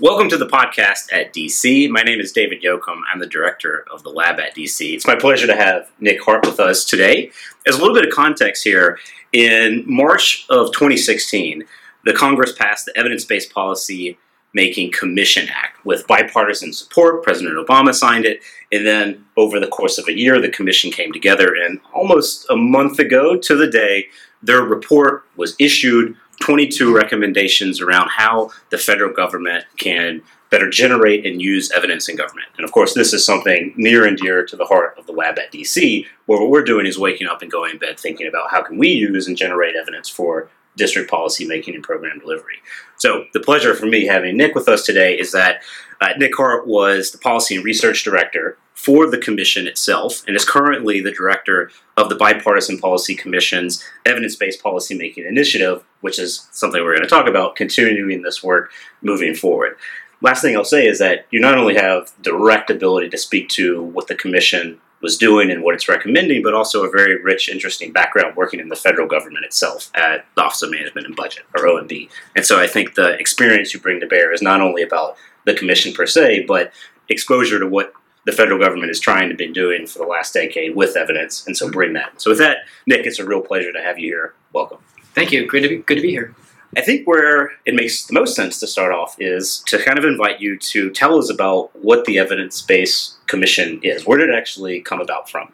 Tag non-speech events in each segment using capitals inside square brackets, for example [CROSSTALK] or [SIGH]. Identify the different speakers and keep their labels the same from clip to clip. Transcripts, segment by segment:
Speaker 1: Welcome to the podcast at DC. My name is David Yokum. I'm the director of the lab at DC. It's my pleasure to have Nick Hart with us today. As a little bit of context here, in March of 2016, the Congress passed the Evidence Based Policy Making Commission Act with bipartisan support. President Obama signed it, and then over the course of a year, the commission came together, and almost a month ago to the day, their report was issued 22 recommendations around how the federal government can better generate and use evidence in government. And of course, this is something near and dear to the heart of the lab at DC, where what we're doing is waking up and going to bed thinking about how can we use and generate evidence for district policy making and program delivery. So the pleasure for me having Nick with us today is that uh, Nick Hart was the policy and research director for the commission itself and is currently the director of the Bipartisan Policy Commission's Evidence Based Policymaking Initiative, which is something we're going to talk about, continuing this work moving forward. Last thing I'll say is that you not only have direct ability to speak to what the commission was doing and what it's recommending, but also a very rich, interesting background working in the federal government itself at the Office of Management and Budget, or OMB. And so I think the experience you bring to bear is not only about the commission per se, but exposure to what the federal government is trying to be doing for the last decade with evidence, and so bring that. So with that, Nick, it's a real pleasure to have you here. Welcome.
Speaker 2: Thank you. Good to be good to be here.
Speaker 1: I think where it makes the most sense to start off is to kind of invite you to tell us about what the evidence based commission is. Where did it actually come about from?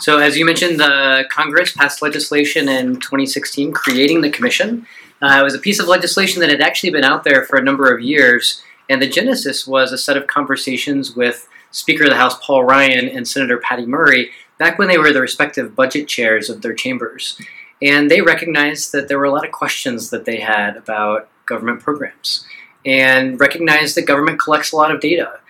Speaker 2: So, as you mentioned, the Congress passed legislation in 2016 creating the commission. Uh, it was a piece of legislation that had actually been out there for a number of years, and the genesis was a set of conversations with Speaker of the House Paul Ryan and Senator Patty Murray back when they were the respective budget chairs of their chambers. And they recognized that there were a lot of questions that they had about government programs and recognized that government collects a lot of data.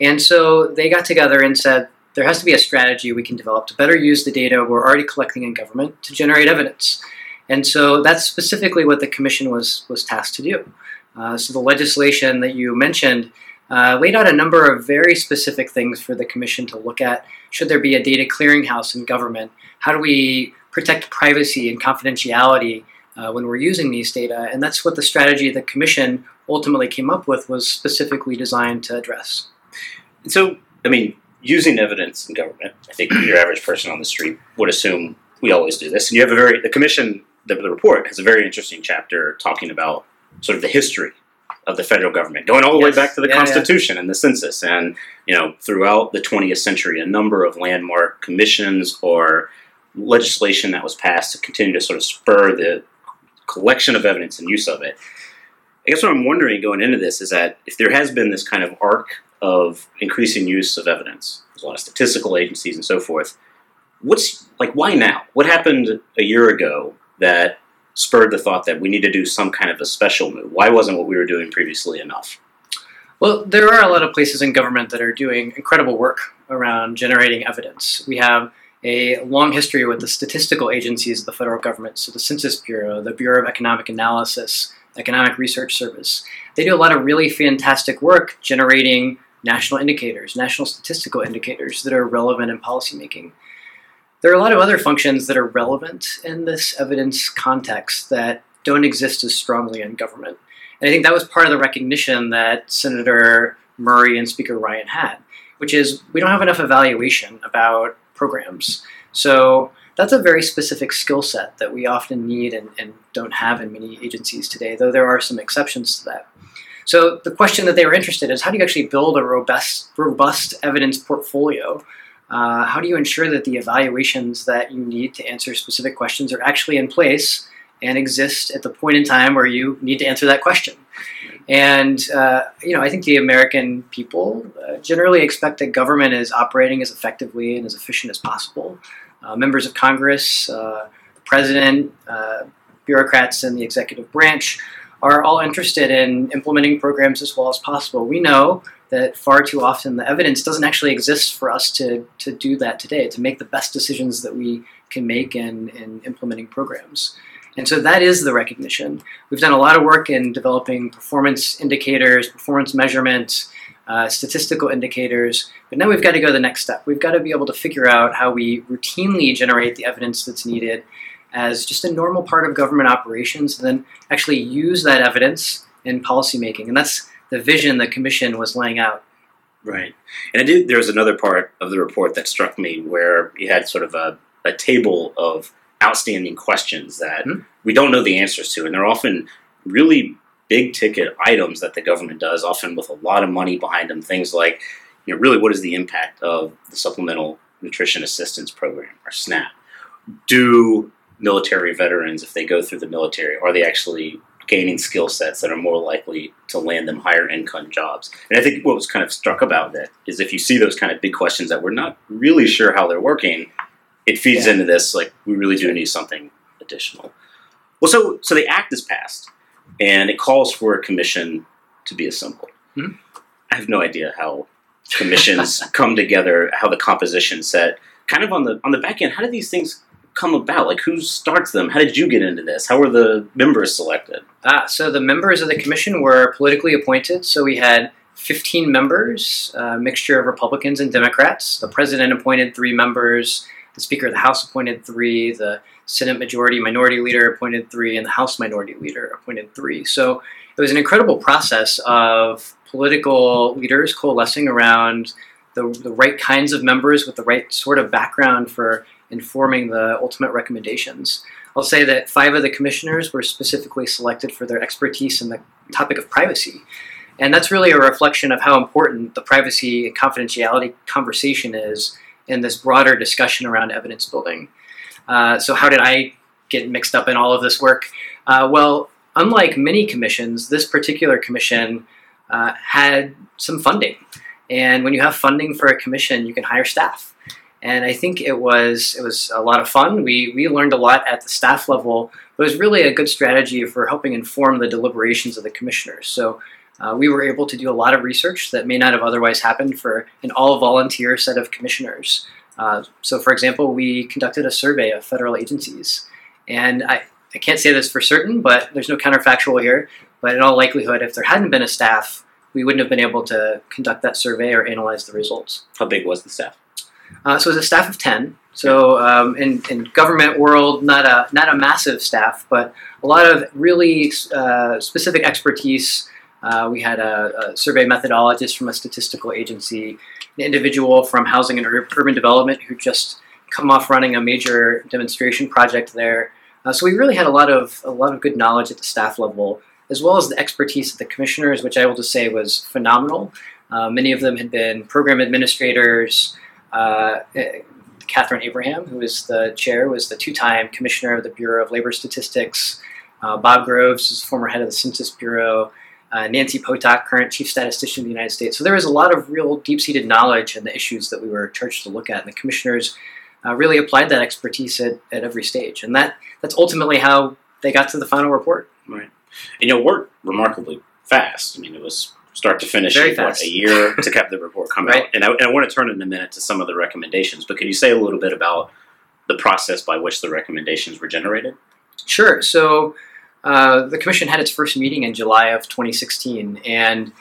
Speaker 2: And so they got together and said, there has to be a strategy we can develop to better use the data we're already collecting in government to generate evidence. And so that's specifically what the commission was, was tasked to do. Uh, so the legislation that you mentioned uh, laid out a number of very specific things for the commission to look at. Should there be a data clearinghouse in government? How do we protect privacy and confidentiality uh, when we're using these data? And that's what the strategy the commission ultimately came up with was specifically designed to address.
Speaker 1: So, I mean, using evidence in government, I think your average person on the street would assume we always do this. And you have a very, the commission, the, the report has a very interesting chapter talking about sort of the history of the federal government, going all the yes. way back to the yeah, Constitution yeah. and the census. And, you know, throughout the 20th century, a number of landmark commissions or legislation that was passed to continue to sort of spur the collection of evidence and use of it. I guess what I'm wondering going into this is that if there has been this kind of arc of increasing use of evidence, there's a lot of statistical agencies and so forth. What's like why now? What happened a year ago that spurred the thought that we need to do some kind of a special move? Why wasn't what we were doing previously enough?
Speaker 2: Well, there are a lot of places in government that are doing incredible work around generating evidence. We have a long history with the statistical agencies of the federal government, so the Census Bureau, the Bureau of Economic Analysis, Economic Research Service. They do a lot of really fantastic work generating national indicators, national statistical indicators that are relevant in policymaking. There are a lot of other functions that are relevant in this evidence context that don't exist as strongly in government. And I think that was part of the recognition that Senator Murray and Speaker Ryan had, which is we don't have enough evaluation about programs. So that's a very specific skill set that we often need and, and don't have in many agencies today, though there are some exceptions to that. So the question that they were interested in is how do you actually build a robust, robust evidence portfolio? Uh, how do you ensure that the evaluations that you need to answer specific questions are actually in place and exist at the point in time where you need to answer that question? And uh, you know, I think the American people uh, generally expect that government is operating as effectively and as efficient as possible. Uh, members of Congress, uh, the president, bureaucrats in the executive branch are all interested in implementing programs as well as possible. We know that far too often the evidence doesn't actually exist for us to, to do that today, to make the best decisions that we can make in, in implementing programs. And so that is the recognition. We've done a lot of work in developing performance indicators, performance measurements, uh, statistical indicators, but now we've got to go the next step. We've got to be able to figure out how we routinely generate the evidence that's needed as just a normal part of government operations, and then actually use that evidence in policymaking. And that's the vision the commission was laying out.
Speaker 1: Right. And I did, there was another part of the report that struck me where you had sort of a, a table of outstanding questions that
Speaker 2: Hmm.
Speaker 1: we don't know the answers to. And they're often really big ticket items that the government does, often with a lot of money behind them. Things like, you know, really what is the impact of the Supplemental Nutrition Assistance Program, or SNAP? Do military veterans, if they go through the military, are they actually gaining skill sets that are more likely to land them higher income jobs. And I think what was kind of struck about that is if you see those kind of big questions that we're not really sure how they're working, it feeds
Speaker 2: Yeah.
Speaker 1: into this like we really do need something additional. Well, so so the act is passed, and it calls for a commission to be assembled.
Speaker 2: Mhm.
Speaker 1: I have no idea how commissions [LAUGHS] come together, how the composition set. Kind of on the on the back end, how do these things come about? Like who starts them? How did you get into this? How were the members selected?
Speaker 2: Ah, so the members of the commission were politically appointed. So we had 15 members, a mixture of Republicans and Democrats. The president appointed three members. The Speaker of the House appointed three. The Senate Majority Minority Leader appointed three, and the House Minority Leader appointed three. So it was an incredible process of political leaders coalescing around the, the right kinds of members with the right sort of background for informing the ultimate recommendations. I'll say that five of the commissioners were specifically selected for their expertise in the topic of privacy. And that's really a reflection of how important the privacy and confidentiality conversation is in this broader discussion around evidence building. Uh, so, how did I get mixed up in all of this work? Uh, well, unlike many commissions, this particular commission uh, had some funding. And when you have funding for a commission, you can hire staff and I think it was it was a lot of fun. We we learned a lot at the staff level, but it was really a good strategy for helping inform the deliberations of the commissioners. So. Uh, we were able to do a lot of research that may not have otherwise happened for an all volunteer set of commissioners. Uh, so, for example, we conducted a survey of federal agencies. And I, I can't say this for certain, but there's no counterfactual here. But in all likelihood, if there hadn't been a staff, we wouldn't have been able to conduct that survey or analyze the results.
Speaker 1: How big was the staff?
Speaker 2: Uh, so it was a staff of ten. So um, in, in government world, not a not a massive staff, but a lot of really uh, specific expertise. Uh, we had a, a survey methodologist from a statistical agency, an individual from housing and urban development who just come off running a major demonstration project there. Uh, so we really had a lot of a lot of good knowledge at the staff level, as well as the expertise of the commissioners, which I will just say was phenomenal. Uh, many of them had been program administrators. Uh, eh, Katharine Abraham, who is the chair, was the two-time commissioner of the Bureau of Labor Statistics. Uh, Bob Groves is former head of the Census Bureau. Uh, Nancy Potok, current chief statistician of the United States. So there was a lot of real deep-seated knowledge in the issues that we were charged to look at, and the commissioners uh, really applied that expertise at, at every stage, and that that's ultimately how they got to the final report.
Speaker 1: Right, and you worked remarkably fast. I mean, it was start to finish
Speaker 2: Very
Speaker 1: in, what, a year to [LAUGHS] have the report come
Speaker 2: Right.
Speaker 1: out. And I, and I want to turn in a minute to some of the recommendations, but can you say a little bit about the process by which the recommendations were generated?
Speaker 2: Sure. So uh, the commission had its first meeting in July of 2016, and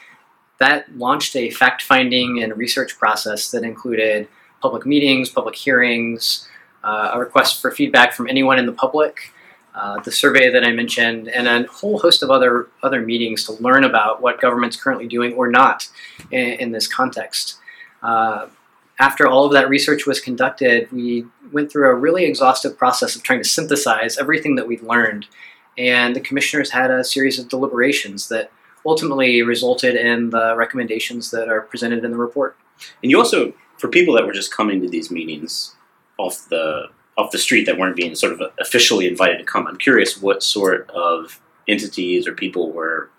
Speaker 2: that launched a fact finding and research process that included public meetings, public hearings, uh, a request for feedback from anyone in the public, uh, the survey that I mentioned, and a whole host of other other meetings to learn about what government's currently doing or not in, in this context. Uh, after all of that research was conducted, we went through a really exhaustive process of trying to synthesize everything that we'd learned. And the commissioners had a series of deliberations that ultimately resulted in the recommendations that are presented in the report.
Speaker 1: And you also, for people that were just coming to these meetings off the off the street that weren't being sort of officially invited to come, I'm curious what sort of entities or people were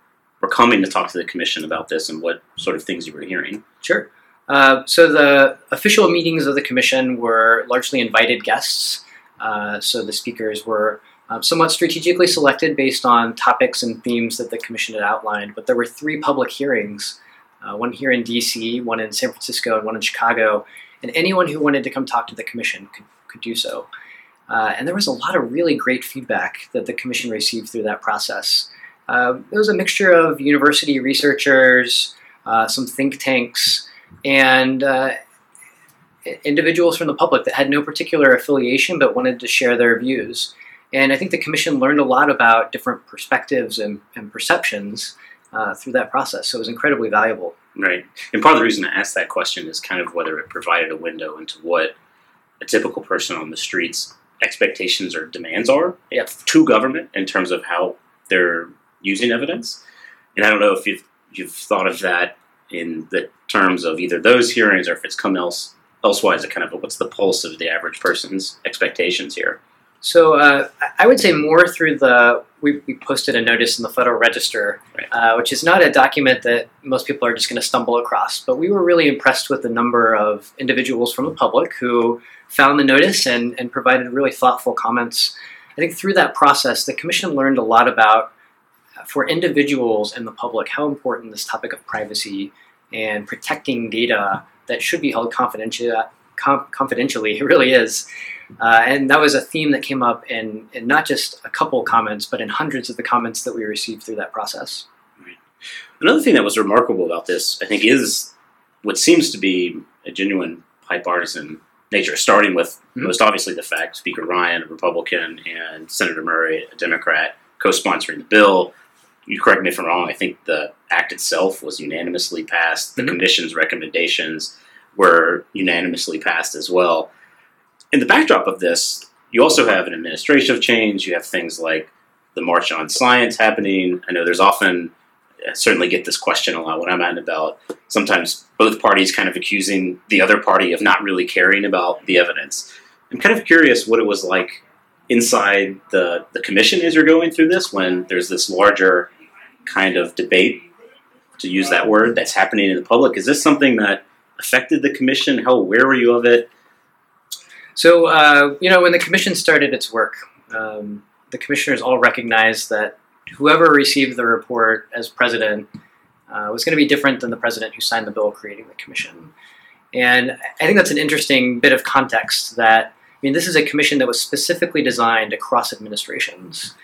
Speaker 1: were coming to talk to the commission about this and what sort of things you were hearing.
Speaker 2: Sure. Uh, so the official meetings of the commission were largely invited guests. Uh, so the speakers were uh, somewhat strategically selected based on topics and themes that the commission had outlined. But there were three public hearings uh, one here in DC, one in San Francisco, and one in Chicago. And anyone who wanted to come talk to the commission could, could do so. Uh, and there was a lot of really great feedback that the commission received through that process. Uh, it was a mixture of university researchers, uh, some think tanks, and uh, individuals from the public that had no particular affiliation but wanted to share their views. And I think the commission learned a lot about different perspectives and, and perceptions uh, through that process. So it was incredibly valuable.
Speaker 1: Right. And part of the reason I asked that question is kind of whether it provided a window into what a typical person on the streets expectations or demands are
Speaker 2: Yep.
Speaker 1: to government in terms of how they're using evidence. And I don't know if you've you've thought of that in the terms of either those hearings or if it's come else elsewise, kind of what's the pulse of the average person's expectations here.
Speaker 2: So uh, I- I would say more through the we, we posted a notice in the Federal Register,
Speaker 1: Right.
Speaker 2: uh, which is not a document that most people are just going to stumble across. But we were really impressed with the number of individuals from the public who found the notice and, and provided really thoughtful comments. I think through that process, the Commission learned a lot about uh, for individuals and the public how important this topic of privacy and protecting data that should be held confidential, com- confidentially. [LAUGHS] It really is. Uh, and that was a theme that came up in, in not just a couple comments, but in hundreds of the comments that we received through that process.
Speaker 1: Another thing that was remarkable about this, I think, is what seems to be a genuine bipartisan nature, starting with
Speaker 2: Mhm.
Speaker 1: most obviously the fact Speaker Ryan, a Republican, and Senator Murray, a Democrat, co sponsoring the bill. You correct me if I'm wrong, I think the act itself was unanimously passed. The
Speaker 2: Mhm.
Speaker 1: Commission's recommendations were unanimously passed as well. In the backdrop of this, you also have an administrative change. You have things like the March on Science happening. I know there's often I certainly get this question a lot when I'm out and about. Sometimes both parties kind of accusing the other party of not really caring about the evidence. I'm kind of curious what it was like inside the, the commission as you're going through this when there's this larger kind of debate, to use that word, that's happening in the public. Is this something that affected the commission? How aware were you of it?
Speaker 2: So, uh, you know, when the commission started its work, um, the commissioners all recognized that whoever received the report as president uh, was going to be different than the president who signed the bill creating the commission. And I think that's an interesting bit of context that, I mean, this is a commission that was specifically designed across administrations.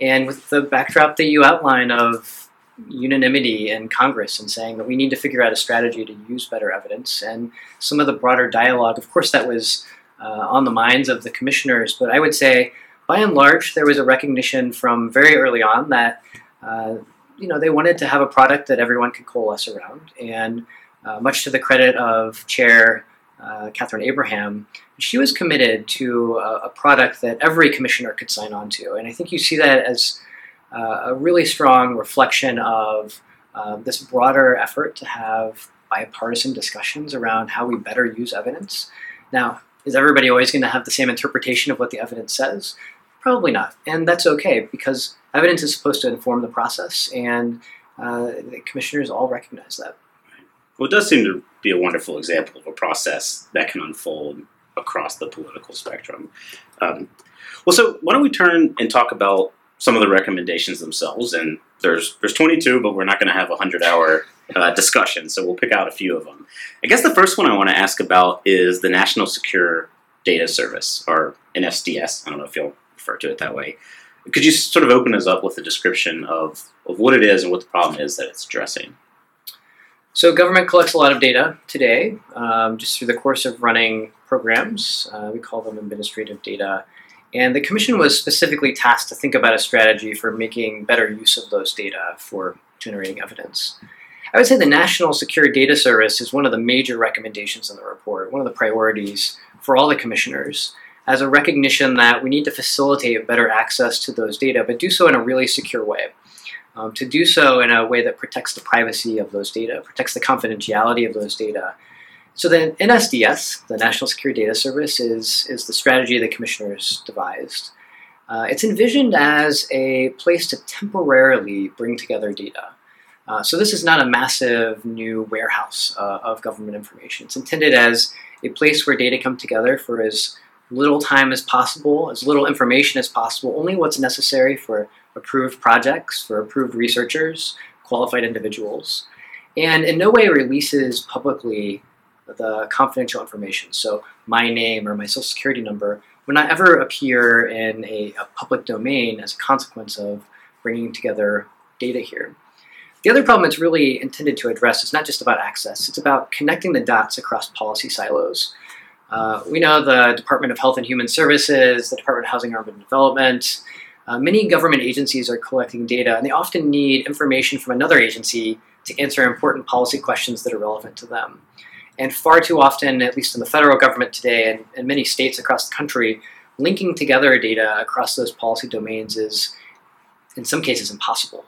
Speaker 2: And with the backdrop that you outline of unanimity in Congress and saying that we need to figure out a strategy to use better evidence and some of the broader dialogue, of course, that was uh, on the minds of the commissioners. But I would say, by and large, there was a recognition from very early on that uh, you know they wanted to have a product that everyone could coalesce around. And uh, much to the credit of Chair uh, Katharine Abraham, she was committed to a, a, product that every commissioner could sign on to. And I think you see that as uh, a really strong reflection of uh, this broader effort to have bipartisan discussions around how we better use evidence. Now, is everybody always going to have the same interpretation of what the evidence says? Probably not. And that's okay because evidence is supposed to inform the process, and uh, the commissioners all recognize that.
Speaker 1: Well, it does seem to be a wonderful example of a process that can unfold across the political spectrum. Um, well, so why don't we turn and talk about some of the recommendations themselves? And there's there's 22, but we're not going to have a hundred hour uh, discussion, so we'll pick out a few of them. I guess the first one I want to ask about is the National Secure Data Service, or NSDS. I don't know if you'll refer to it that way. Could you sort of open us up with a description of, of what it is and what the problem is that it's addressing?
Speaker 2: So, government collects a lot of data today, um, just through the course of running programs. Uh, we call them administrative data. And the Commission was specifically tasked to think about a strategy for making better use of those data for generating evidence. I would say the National Secure Data Service is one of the major recommendations in the report, one of the priorities for all the commissioners, as a recognition that we need to facilitate better access to those data, but do so in a really secure way. Um, to do so in a way that protects the privacy of those data, protects the confidentiality of those data. So the NSDS, the National Secure Data Service, is, is the strategy the commissioners devised. Uh, it's envisioned as a place to temporarily bring together data. Uh, so this is not a massive new warehouse uh, of government information. It's intended as a place where data come together for as little time as possible, as little information as possible, only what's necessary for approved projects, for approved researchers, qualified individuals, and in no way releases publicly the confidential information. So my name or my social security number would not ever appear in a, a public domain as a consequence of bringing together data here. The other problem it's really intended to address is not just about access, it's about connecting the dots across policy silos. Uh, we know the Department of Health and Human Services, the Department of Housing and Urban Development, Uh, many government agencies are collecting data, and they often need information from another agency to answer important policy questions that are relevant to them. And far too often, at least in the federal government today and, and many states across the country, linking together data across those policy domains is, in some cases, impossible.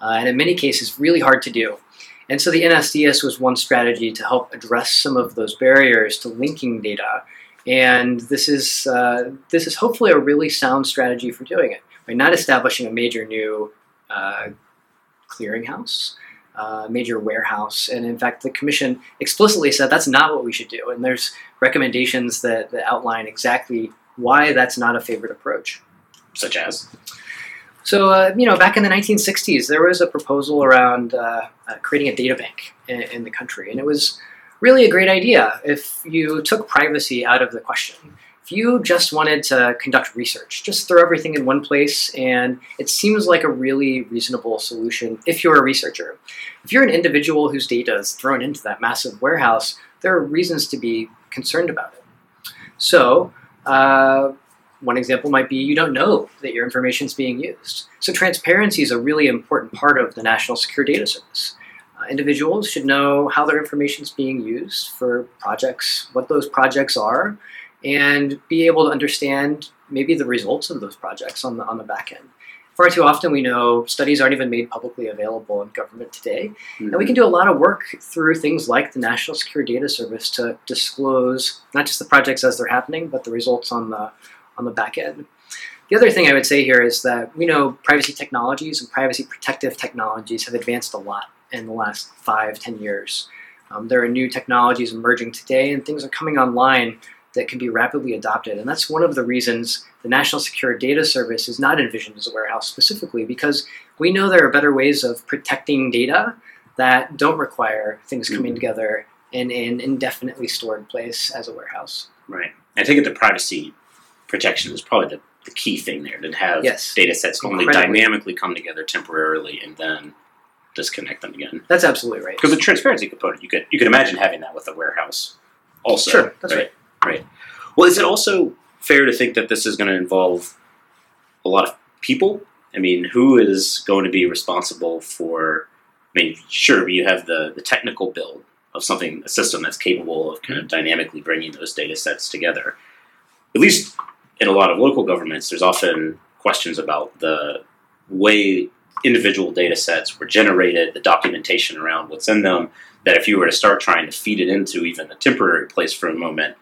Speaker 2: Uh, and in many cases, really hard to do. And so the NSDS was one strategy to help address some of those barriers to linking data. And this is, uh, this is hopefully a really sound strategy for doing it. By not establishing a major new uh, clearinghouse, uh, major warehouse. And in fact, the commission explicitly said that's not what we should do. And there's recommendations that, that outline exactly why that's not a favorite approach.
Speaker 1: Such as?
Speaker 2: So, uh, you know, back in the 1960s, there was a proposal around uh, uh, creating a data bank in, in, the country. And it was really a great idea if you took privacy out of the question. If you just wanted to conduct research, just throw everything in one place, and it seems like a really reasonable solution if you're a researcher. If you're an individual whose data is thrown into that massive warehouse, there are reasons to be concerned about it. So, uh, one example might be you don't know that your information is being used. So transparency is a really important part of the National Secure Data Service. Uh, individuals should know how their information is being used for projects, what those projects are, and be able to understand maybe the results of those projects on the, on the back end. Far too often we know studies aren't even made publicly available in government today. Mm-hmm. And we can do a lot of work through things like the National Secure Data Service to disclose not just the projects as they're happening, but the results on the on the back end. The other thing I would say here is that we know privacy technologies and privacy protective technologies have advanced a lot in the last five, ten years. Um, there are new technologies emerging today, and things are coming online that can be rapidly adopted. And that's one of the reasons the National Secure Data Service is not envisioned as a warehouse specifically, because we know there are better ways of protecting data that don't require things coming mm-hmm. together in an indefinitely stored place as a warehouse.
Speaker 1: Right. I think at the privacy protection is probably the, the key thing there to have
Speaker 2: yes.
Speaker 1: data sets only dynamically come together temporarily and then disconnect them again.
Speaker 2: That's absolutely right.
Speaker 1: Because the transparency component, you could you could imagine having that with a warehouse also.
Speaker 2: Sure, that's
Speaker 1: right. Right. right. Well, is it also fair to think that this is going to involve a lot of people? I mean, who is going to be responsible for? I mean, sure, you have the, the technical build of something, a system that's capable of kind of mm-hmm. dynamically bringing those data sets together. At least in a lot of local governments, there's often questions about the way individual data sets were generated, the documentation around what's in them, that if you were to start trying to feed it into even a temporary place for a moment,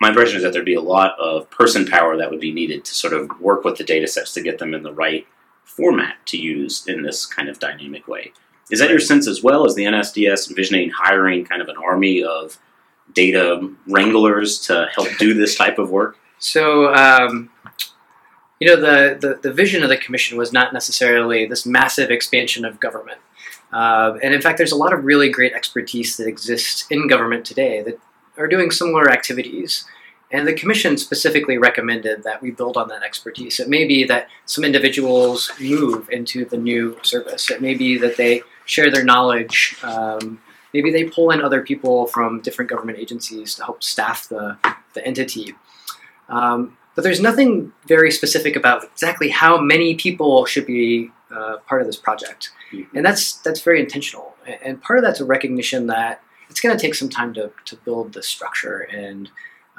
Speaker 1: my impression is that there'd be a lot of person power that would be needed to sort of work with the data sets to get them in the right format to use in this kind of dynamic way. Is that your sense as well? Is the NSDS envisioning hiring kind of an army of data wranglers to help do this type of work?
Speaker 2: So, um, you know, the, the, the, vision of the commission was not necessarily this massive expansion of government. Uh, and in fact, there's a lot of really great expertise that exists in government today that are doing similar activities. And the commission specifically recommended that we build on that expertise. It may be that some individuals move into the new service. It may be that they share their knowledge. Um, maybe they pull in other people from different government agencies to help staff the, the entity. Um, but there's nothing very specific about exactly how many people should be uh, part of this project. Mm-hmm. And that's, that's very intentional. And part of that's a recognition that it's going to take some time to, to build the structure. And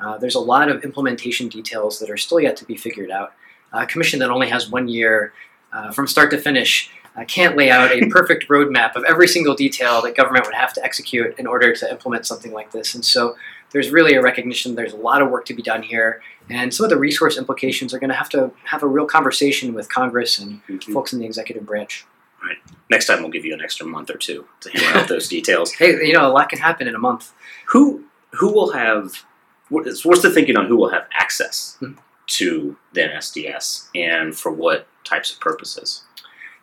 Speaker 2: uh, there's a lot of implementation details that are still yet to be figured out. A commission that only has one year uh, from start to finish uh, can't lay out a [LAUGHS] perfect roadmap of every single detail that government would have to execute in order to implement something like this. And so there's really a recognition there's a lot of work to be done here. And some of the resource implications are going to have to have a real conversation with Congress and mm-hmm. folks in the executive branch.
Speaker 1: Right. Next time we'll give you an extra month or two to hammer out those details. [LAUGHS]
Speaker 2: Hey, you know, a lot can happen in a month.
Speaker 1: Who who will have what's the thinking on who will have access mm-hmm. to the NSDS and for what types of purposes?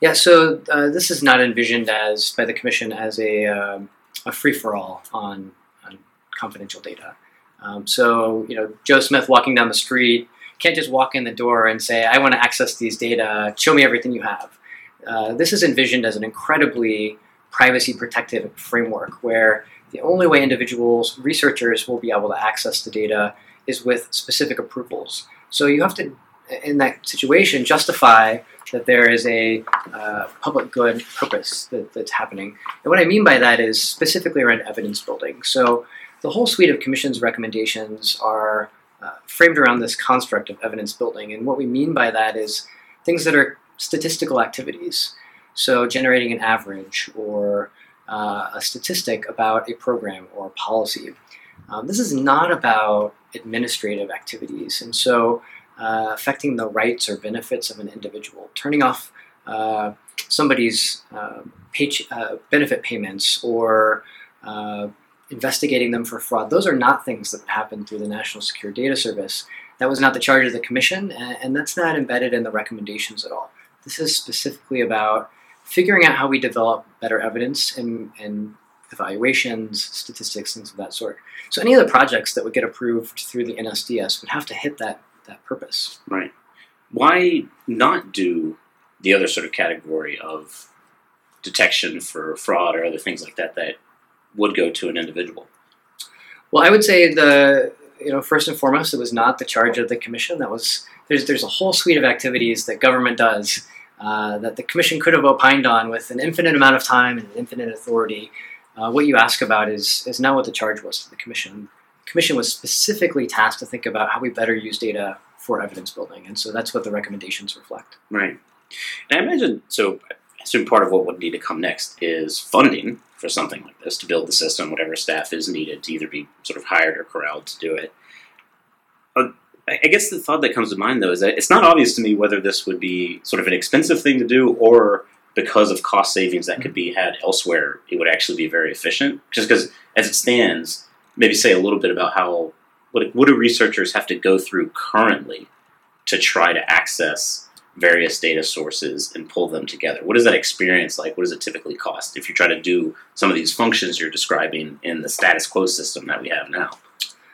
Speaker 2: Yeah, so uh, this is not envisioned as by the commission as a um, a free for all on, on confidential data. Um, so you know, Joe Smith walking down the street can't just walk in the door and say, "I want to access these data. Show me everything you have." Uh, this is envisioned as an incredibly privacy protective framework where the only way individuals, researchers, will be able to access the data is with specific approvals. So you have to in that situation, justify that there is a uh, public good purpose that, that's happening. And what I mean by that is specifically around evidence building. So the whole suite of Commission's recommendations are uh, framed around this construct of evidence building. And what we mean by that is things that are statistical activities. So generating an average or uh, a statistic about a program or a policy. Um, this is not about administrative activities. And so uh, affecting the rights or benefits of an individual, turning off uh, somebody's uh, pay- uh, benefit payments or uh, investigating them for fraud. Those are not things that would happen through the National Secure Data Service. That was not the charge of the Commission, and, and that's not embedded in the recommendations at all. This is specifically about figuring out how we develop better evidence and, and evaluations, statistics, things of that sort. So any of the projects that would get approved through the NSDS would have to hit that that purpose.
Speaker 1: Right. Why not do the other sort of category of detection for fraud or other things like that that would go to an individual?
Speaker 2: Well, I would say the you know first and foremost, it was not the charge of the commission. That was there's there's a whole suite of activities that government does uh, that the commission could have opined on with an infinite amount of time and an infinite authority. Uh, what you ask about is is not what the charge was to the commission. The commission was specifically tasked to think about how we better use data for evidence building, and so that's what the recommendations reflect.
Speaker 1: Right. And I imagine so. I assume part of what would need to come next is funding for something like this to build the system, whatever staff is needed to either be sort of hired or corralled to do it. Uh, I guess the thought that comes to mind though is that it's not obvious to me whether this would be sort of an expensive thing to do or because of cost savings that could be had elsewhere, it would actually be very efficient. Just because, as it stands, maybe say a little bit about how what, what do researchers have to go through currently to try to access various data sources and pull them together? What is that experience like? What does it typically cost if you try to do some of these functions you're describing in the status quo system that we have now?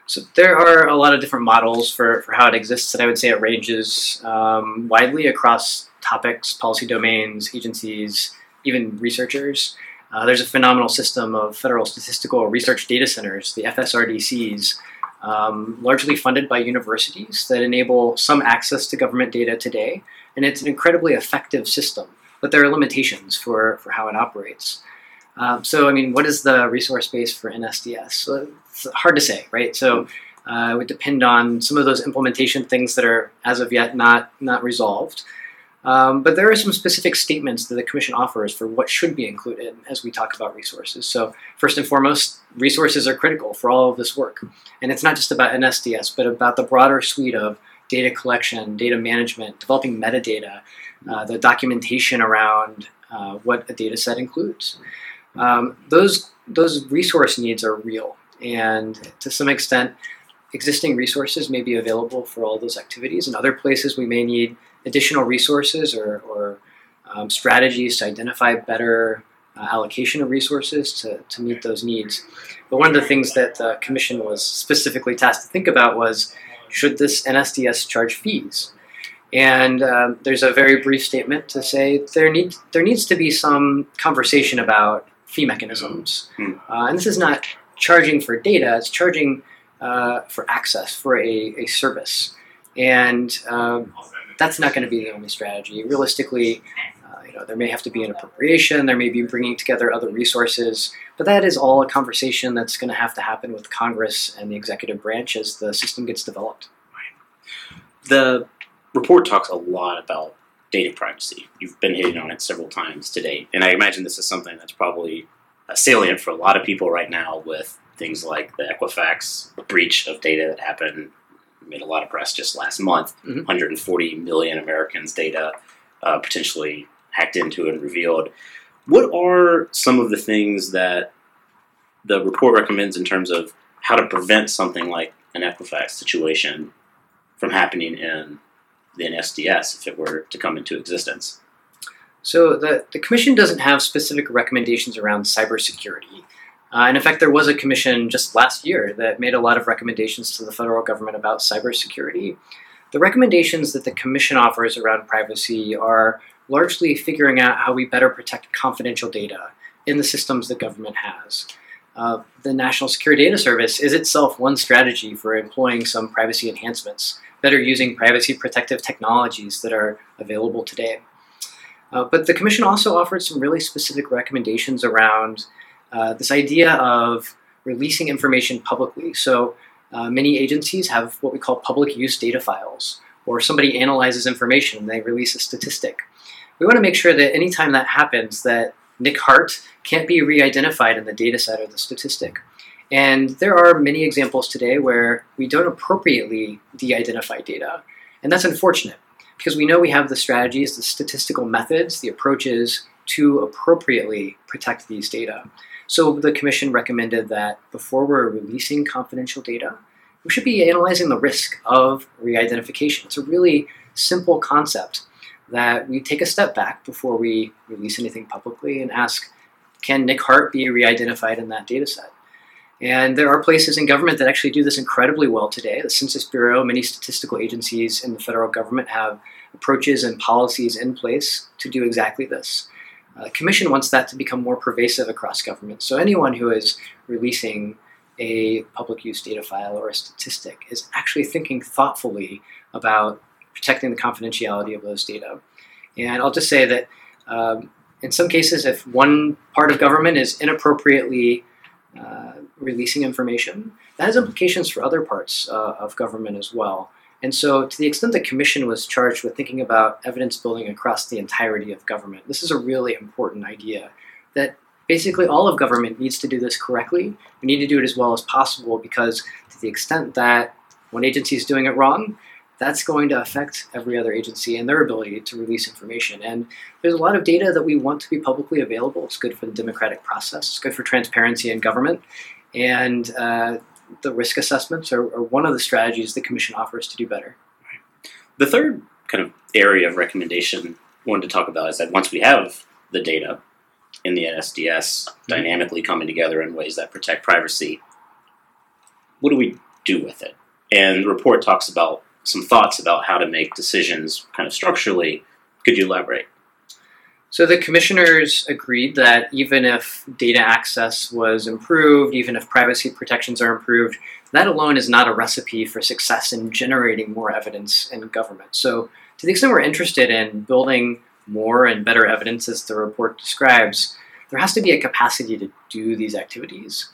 Speaker 2: So there are a lot of different models for, for how it exists, and I would say it ranges um, widely across topics, policy domains, agencies, even researchers. Uh, there's a phenomenal system of federal statistical research data centers, the FSRDCs, um, largely funded by universities that enable some access to government data today. And it's an incredibly effective system, but there are limitations for, for how it operates. Um, so, I mean, what is the resource base for NSDS? it's hard to say, right? So, uh, it would depend on some of those implementation things that are, as of yet, not not resolved. Um, but there are some specific statements that the Commission offers for what should be included as we talk about resources. So, first and foremost, resources are critical for all of this work. And it's not just about NSDS, but about the broader suite of data collection, data management, developing metadata, uh, the documentation around uh, what a data set includes. Um, those, those resource needs are real. And to some extent, existing resources may be available for all those activities. In other places, we may need additional resources or, or um, strategies to identify better uh, allocation of resources to, to meet those needs. But one of the things that the Commission was specifically tasked to think about was should this NSDS charge fees? And um, there's a very brief statement to say there, need, there needs to be some conversation about fee mechanisms. Mm-hmm. Uh, and this is not charging for data, it's charging uh, for access for a, a service. And um, that's not going to be the only strategy. Realistically, uh, you know, there may have to be an appropriation, there may be bringing together other resources, but that is all a conversation that's going to have to happen with Congress and the executive branch as the system gets developed.
Speaker 1: The report talks a lot about data privacy. You've been hitting on it several times today, and I imagine this is something that's probably salient for a lot of people right now with things like the Equifax breach of data that happened made a lot of press just last month. Mm-hmm. 140 million Americans' data uh, potentially hacked into and revealed. What are some of the things that the report recommends in terms of how to prevent something like an Equifax situation from happening in the NSDS if it were to come into existence?
Speaker 2: So the, the commission doesn't have specific recommendations around cybersecurity. Uh, and in fact, there was a commission just last year that made a lot of recommendations to the federal government about cybersecurity. The recommendations that the commission offers around privacy are largely figuring out how we better protect confidential data in the systems the government has. Uh, the National Security Data Service is itself one strategy for employing some privacy enhancements that are using privacy protective technologies that are available today. Uh, but the Commission also offered some really specific recommendations around uh, this idea of releasing information publicly. So uh, many agencies have what we call public use data files, or somebody analyzes information and they release a statistic. We want to make sure that anytime that happens, that Nick Hart can't be re-identified in the data set or the statistic. And there are many examples today where we don't appropriately de-identify data. And that's unfortunate because we know we have the strategies, the statistical methods, the approaches to appropriately protect these data. So the commission recommended that before we're releasing confidential data, we should be analyzing the risk of re-identification. It's a really simple concept that we take a step back before we release anything publicly and ask, can Nick Hart be re-identified in that data set? And there are places in government that actually do this incredibly well today. The Census Bureau, many statistical agencies in the federal government have approaches and policies in place to do exactly this. Uh, the Commission wants that to become more pervasive across government. So anyone who is releasing a public use data file or a statistic is actually thinking thoughtfully about protecting the confidentiality of those data. And I'll just say that um, in some cases, if one part of government is inappropriately uh, releasing information, that has implications for other parts uh, of government as well. And so, to the extent the commission was charged with thinking about evidence building across the entirety of government, this is a really important idea that basically all of government needs to do this correctly. We need to do it as well as possible because, to the extent that one agency is doing it wrong, that's going to affect every other agency and their ability to release information. And there's a lot of data that we want to be publicly available. It's good for the democratic process, it's good for transparency in government. And uh, the risk assessments are, are, one of the strategies the Commission offers to do better.
Speaker 1: The third kind of area of recommendation I wanted to talk about is that once we have the data in the NSDS mm-hmm. dynamically coming together in ways that protect privacy, what do we do with it? And the report talks about some thoughts about how to make decisions kind of structurally. Could you elaborate?
Speaker 2: So the commissioners agreed that even if data access was improved, even if privacy protections are improved, that alone is not a recipe for success in generating more evidence in government. So to the extent we're interested in building more and better evidence as the report describes, there has to be a capacity to do these activities.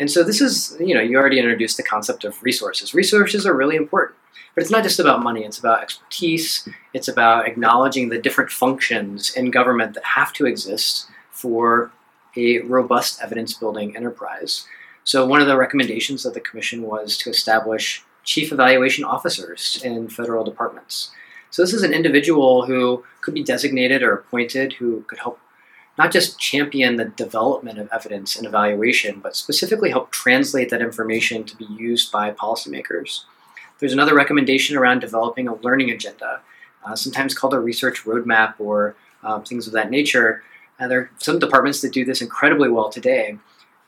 Speaker 2: And so this is, you know, you already introduced the concept of resources. Resources are really important. But it's not just about money, it's about expertise, it's about acknowledging the different functions in government that have to exist for a robust evidence building enterprise. So, one of the recommendations of the Commission was to establish chief evaluation officers in federal departments. So, this is an individual who could be designated or appointed who could help not just champion the development of evidence and evaluation, but specifically help translate that information to be used by policymakers. There's another recommendation around developing a learning agenda, uh, sometimes called a research roadmap or uh, things of that nature. Uh, there are some departments that do this incredibly well today.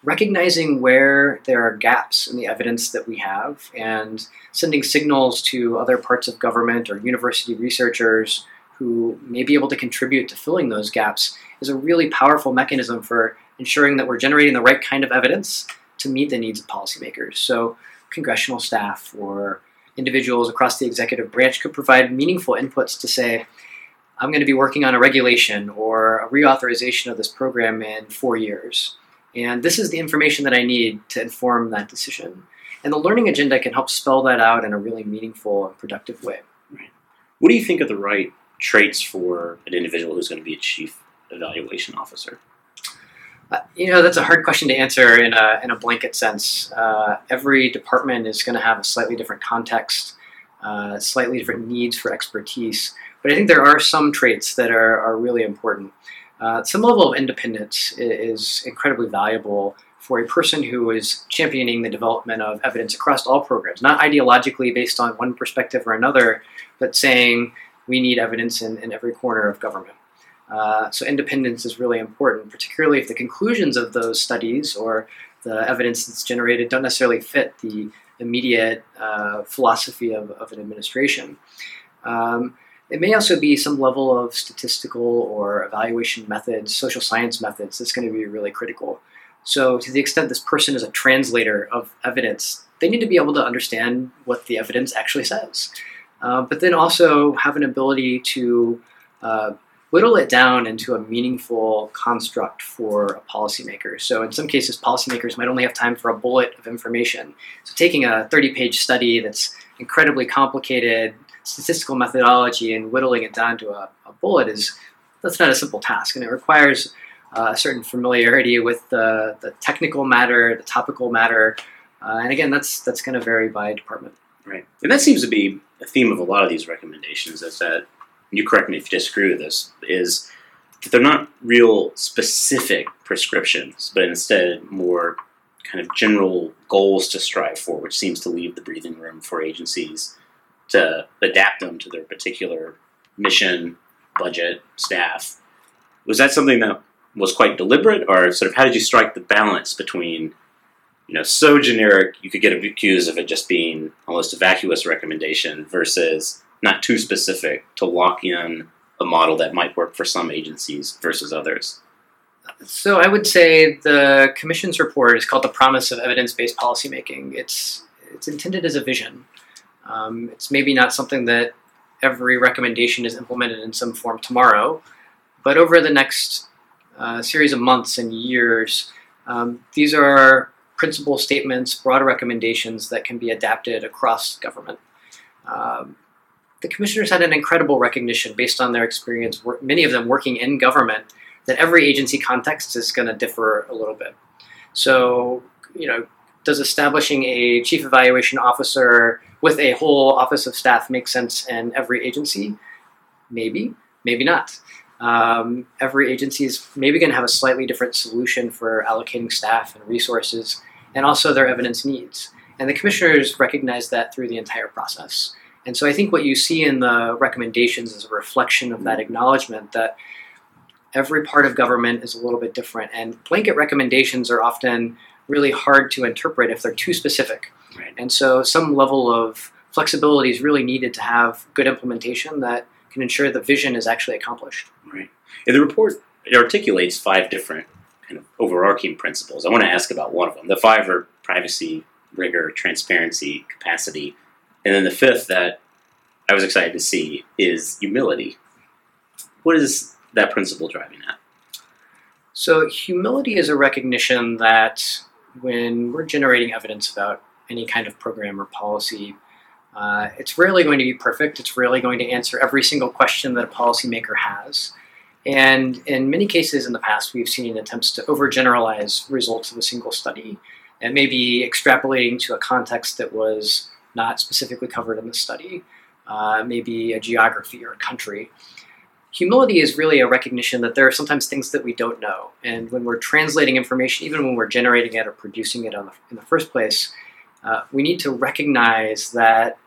Speaker 2: Recognizing where there are gaps in the evidence that we have and sending signals to other parts of government or university researchers who may be able to contribute to filling those gaps is a really powerful mechanism for ensuring that we're generating the right kind of evidence to meet the needs of policymakers. So, congressional staff or individuals across the executive branch could provide meaningful inputs to say, I'm going to be working on a regulation or a reauthorization of this program in four years. And this is the information that I need to inform that decision. And the learning agenda can help spell that out in a really meaningful and productive way.
Speaker 1: Right. What do you think are the right traits for an individual who's going to be a chief evaluation officer?
Speaker 2: Uh, you know, that's a hard question to answer in a, in a blanket sense. Uh, every department is going to have a slightly different context, uh, slightly different needs for expertise. But I think there are some traits that are, are really important. Uh, some level of independence is incredibly valuable for a person who is championing the development of evidence across all programs, not ideologically based on one perspective or another, but saying we need evidence in, in every corner of government. Uh, so independence is really important, particularly if the conclusions of those studies or the evidence that's generated don't necessarily fit the immediate uh, philosophy of, of, an administration. Um, it may also be some level of statistical or evaluation methods, social science methods, that's going to be really critical. So, to the extent this person is a translator of evidence, they need to be able to understand what the evidence actually says. Uh, but then also have an ability to uh, whittle it down into a meaningful construct for a policymaker. So, in some cases, policymakers might only have time for a bullet of information. So, taking a 30 page study that's incredibly complicated statistical methodology and whittling it down to a, a bullet is that's not a simple task, and it requires uh, a certain familiarity with the, the technical matter, the topical matter, uh, and again, that's that's going to vary by department.
Speaker 1: Right, and that seems to be a theme of a lot of these recommendations. Is that you correct me if you disagree with this? Is that they're not real specific prescriptions, but instead more kind of general goals to strive for, which seems to leave the breathing room for agencies to adapt them to their particular mission, budget, staff. Was that something that was quite deliberate, or sort of how did you strike the balance between, you know, so generic you could get accused of it just being almost a vacuous recommendation versus not too specific to lock in a model that might work for some agencies versus others?
Speaker 2: So I would say the commission's report is called the Promise of Evidence-Based Policymaking. It's it's intended as a vision. Um, it's maybe not something that every recommendation is implemented in some form tomorrow, but over the next uh, series of months and years, um, these are principal statements, broad recommendations that can be adapted across government. Um, the commissioners had an incredible recognition based on their experience, many of them working in government, that every agency context is going to differ a little bit. So, you know, does establishing a chief evaluation officer with a whole office of staff make sense in every agency? Maybe, maybe not. Um, every agency is maybe going to have a slightly different solution for allocating staff and resources and also their evidence needs. And the commissioners recognize that through the entire process. And so I think what you see in the recommendations is a reflection of that acknowledgement that every part of government is a little bit different. And blanket recommendations are often really hard to interpret if they're too specific.
Speaker 1: Right.
Speaker 2: And so some level of flexibility is really needed to have good implementation that can ensure the vision is actually accomplished.
Speaker 1: Right. In the report, it articulates five different kind of overarching principles. I want to ask about one of them. The five are privacy, rigor, transparency, capacity, and then the fifth that I was excited to see is humility. What is that principle driving at?
Speaker 2: So, humility is a recognition that when we're generating evidence about any kind of program or policy, uh, it's rarely going to be perfect. It's rarely going to answer every single question that a policymaker has. And in many cases in the past, we've seen attempts to overgeneralize results of a single study and maybe extrapolating to a context that was not specifically covered in the study, uh, maybe a geography or a country. Humility is really a recognition that there are sometimes things that we don't know. And when we're translating information, even when we're generating it or producing it the, in the first place, uh, we need to recognize that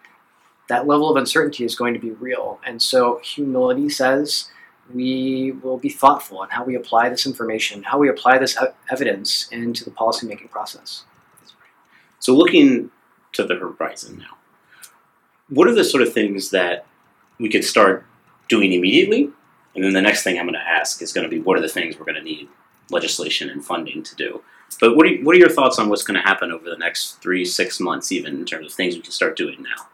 Speaker 2: that level of uncertainty is going to be real. And so humility says we will be thoughtful in how we apply this information, how we apply this evidence into the policymaking process.
Speaker 1: So looking to the horizon now. What are the sort of things that we could start doing immediately? And then the next thing I'm going to ask is going to be what are the things we're going to need legislation and funding to do? But what are, what are your thoughts on what's going to happen over the next three, six months, even in terms of things we can start doing now?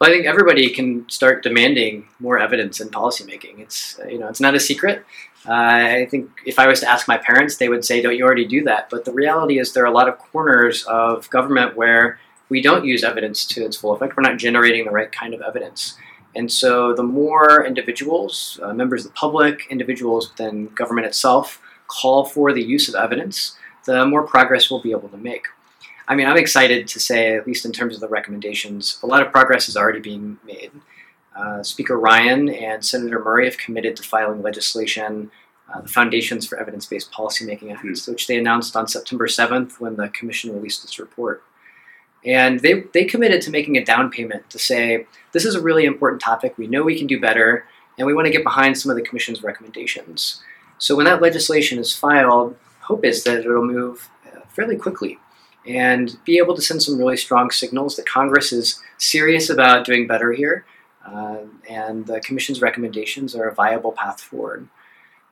Speaker 2: Well, I think everybody can start demanding more evidence in policymaking. It's you know it's not a secret. Uh, I think if I was to ask my parents, they would say, "Don't you already do that?" But the reality is, there are a lot of corners of government where we don't use evidence to its full effect. We're not generating the right kind of evidence. And so the more individuals, uh, members of the public, individuals within government itself, call for the use of evidence, the more progress we'll be able to make. I mean, I'm excited to say, at least in terms of the recommendations, a lot of progress is already being made. Uh, Speaker Ryan and Senator Murray have committed to filing legislation, uh, the Foundations for Evidence Based Policymaking Efforts, which they announced on September 7th when the Commission released its report. And they, they committed to making a down payment to say, this is a really important topic, we know we can do better, and we want to get behind some of the Commission's recommendations. So when that legislation is filed, hope is that it'll move uh, fairly quickly and be able to send some really strong signals that Congress is serious about doing better here, uh, and the Commission's recommendations are a viable path forward.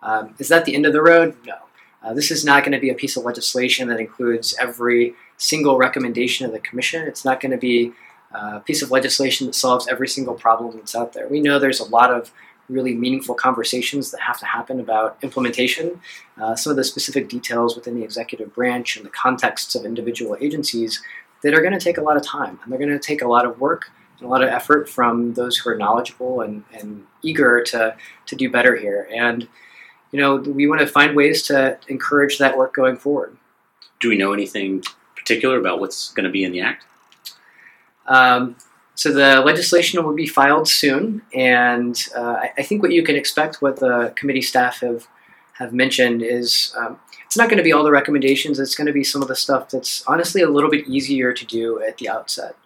Speaker 2: Um, is that the end of the road? No. Uh, this is not going to be a piece of legislation that includes every single recommendation of the commission. It's not going to be a piece of legislation that solves every single problem that's out there. We know there's a lot of really meaningful conversations that have to happen about implementation, uh, some of the specific details within the executive branch and the contexts of individual agencies that are going to take a lot of time and they're going to take a lot of work and a lot of effort from those who are knowledgeable and, and eager to, to do better here. And, you know, we want to find ways to encourage that work going forward.
Speaker 1: Do we know anything particular about what's going to be in the act?
Speaker 2: Um, so the legislation will be filed soon, and uh, I, think what you can expect, what the committee staff have have mentioned, is um, it's not going to be all the recommendations. It's going to be some of the stuff that's honestly a little bit easier to do at the outset.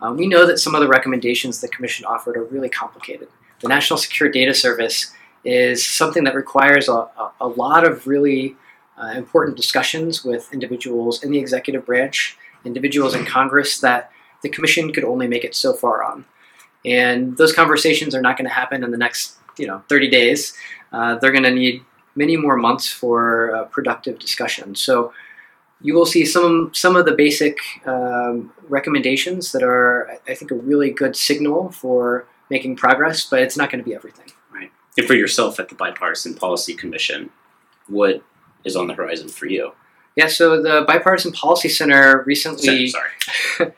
Speaker 2: Um, we know that some of the recommendations the commission offered are really complicated. The National Secure Data Service is something that requires a, a lot of really uh, important discussions with individuals in the executive branch, individuals in Congress that the commission could only make it so far on. And those conversations are not going to happen in the next, you know, 30 days. Uh, they're going to need many more months for uh, productive discussion. So you will see some some of the basic um, recommendations that are, I think, a really good signal for making progress, but it's not going to be everything.
Speaker 1: Right. And for yourself at the Bipartisan Policy Commission, what is on the horizon for you?
Speaker 2: Yeah, so the Bipartisan Policy Center recently.
Speaker 1: Sorry. [LAUGHS]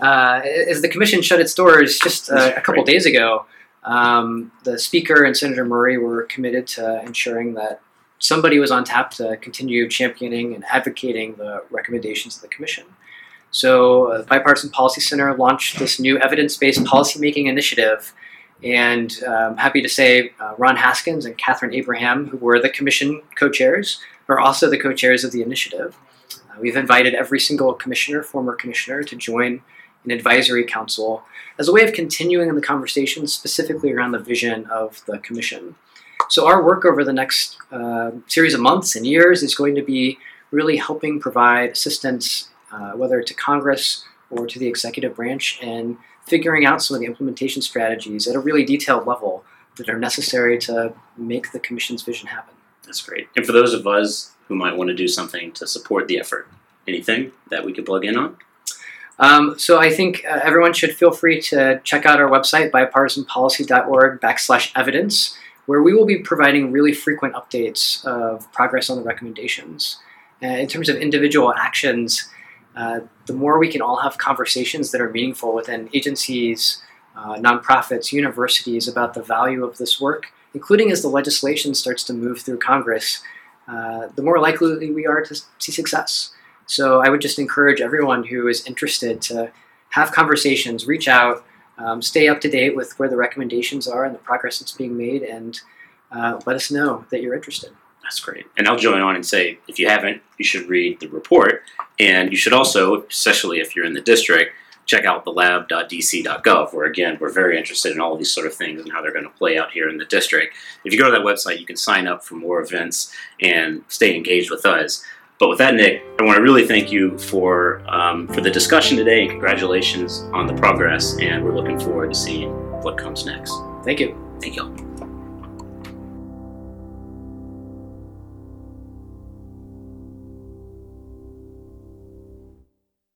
Speaker 2: uh, as the commission shut its doors just uh, a couple days ago, um, the Speaker and Senator Murray were committed to ensuring that somebody was on tap to continue championing and advocating the recommendations of the commission. So, uh, the Bipartisan Policy Center launched this new evidence based policymaking initiative. And I'm um, happy to say uh, Ron Haskins and Katharine Abraham, who were the commission co chairs, are also the co chairs of the initiative. Uh, we've invited every single commissioner, former commissioner, to join an advisory council as a way of continuing the conversation specifically around the vision of the commission. So, our work over the next uh, series of months and years is going to be really helping provide assistance, uh, whether to Congress or to the executive branch, and figuring out some of the implementation strategies at a really detailed level that are necessary to make the Commission's vision happen.
Speaker 1: That's great. And for those of us who might want to do something to support the effort, anything that we could plug in on?
Speaker 2: Um, so I think uh, everyone should feel free to check out our website, bipartisanpolicy.org backslash evidence, where we will be providing really frequent updates of progress on the recommendations. Uh, in terms of individual actions, uh, the more we can all have conversations that are meaningful within agencies, uh, nonprofits, universities about the value of this work, including as the legislation starts to move through Congress, uh, the more likely we are to see success. So I would just encourage everyone who is interested to have conversations, reach out, um, stay up to date with where the recommendations are and the progress that's being made, and uh, let us know that you're interested.
Speaker 1: That's great. And I'll join on and say if you haven't, you should read the report. And you should also, especially if you're in the district, check out the lab.dc.gov, where again, we're very interested in all these sort of things and how they're going to play out here in the district. If you go to that website, you can sign up for more events and stay engaged with us. But with that, Nick, I want to really thank you for um, for the discussion today and congratulations on the progress. And we're looking forward to seeing what comes next.
Speaker 2: Thank you.
Speaker 1: Thank you.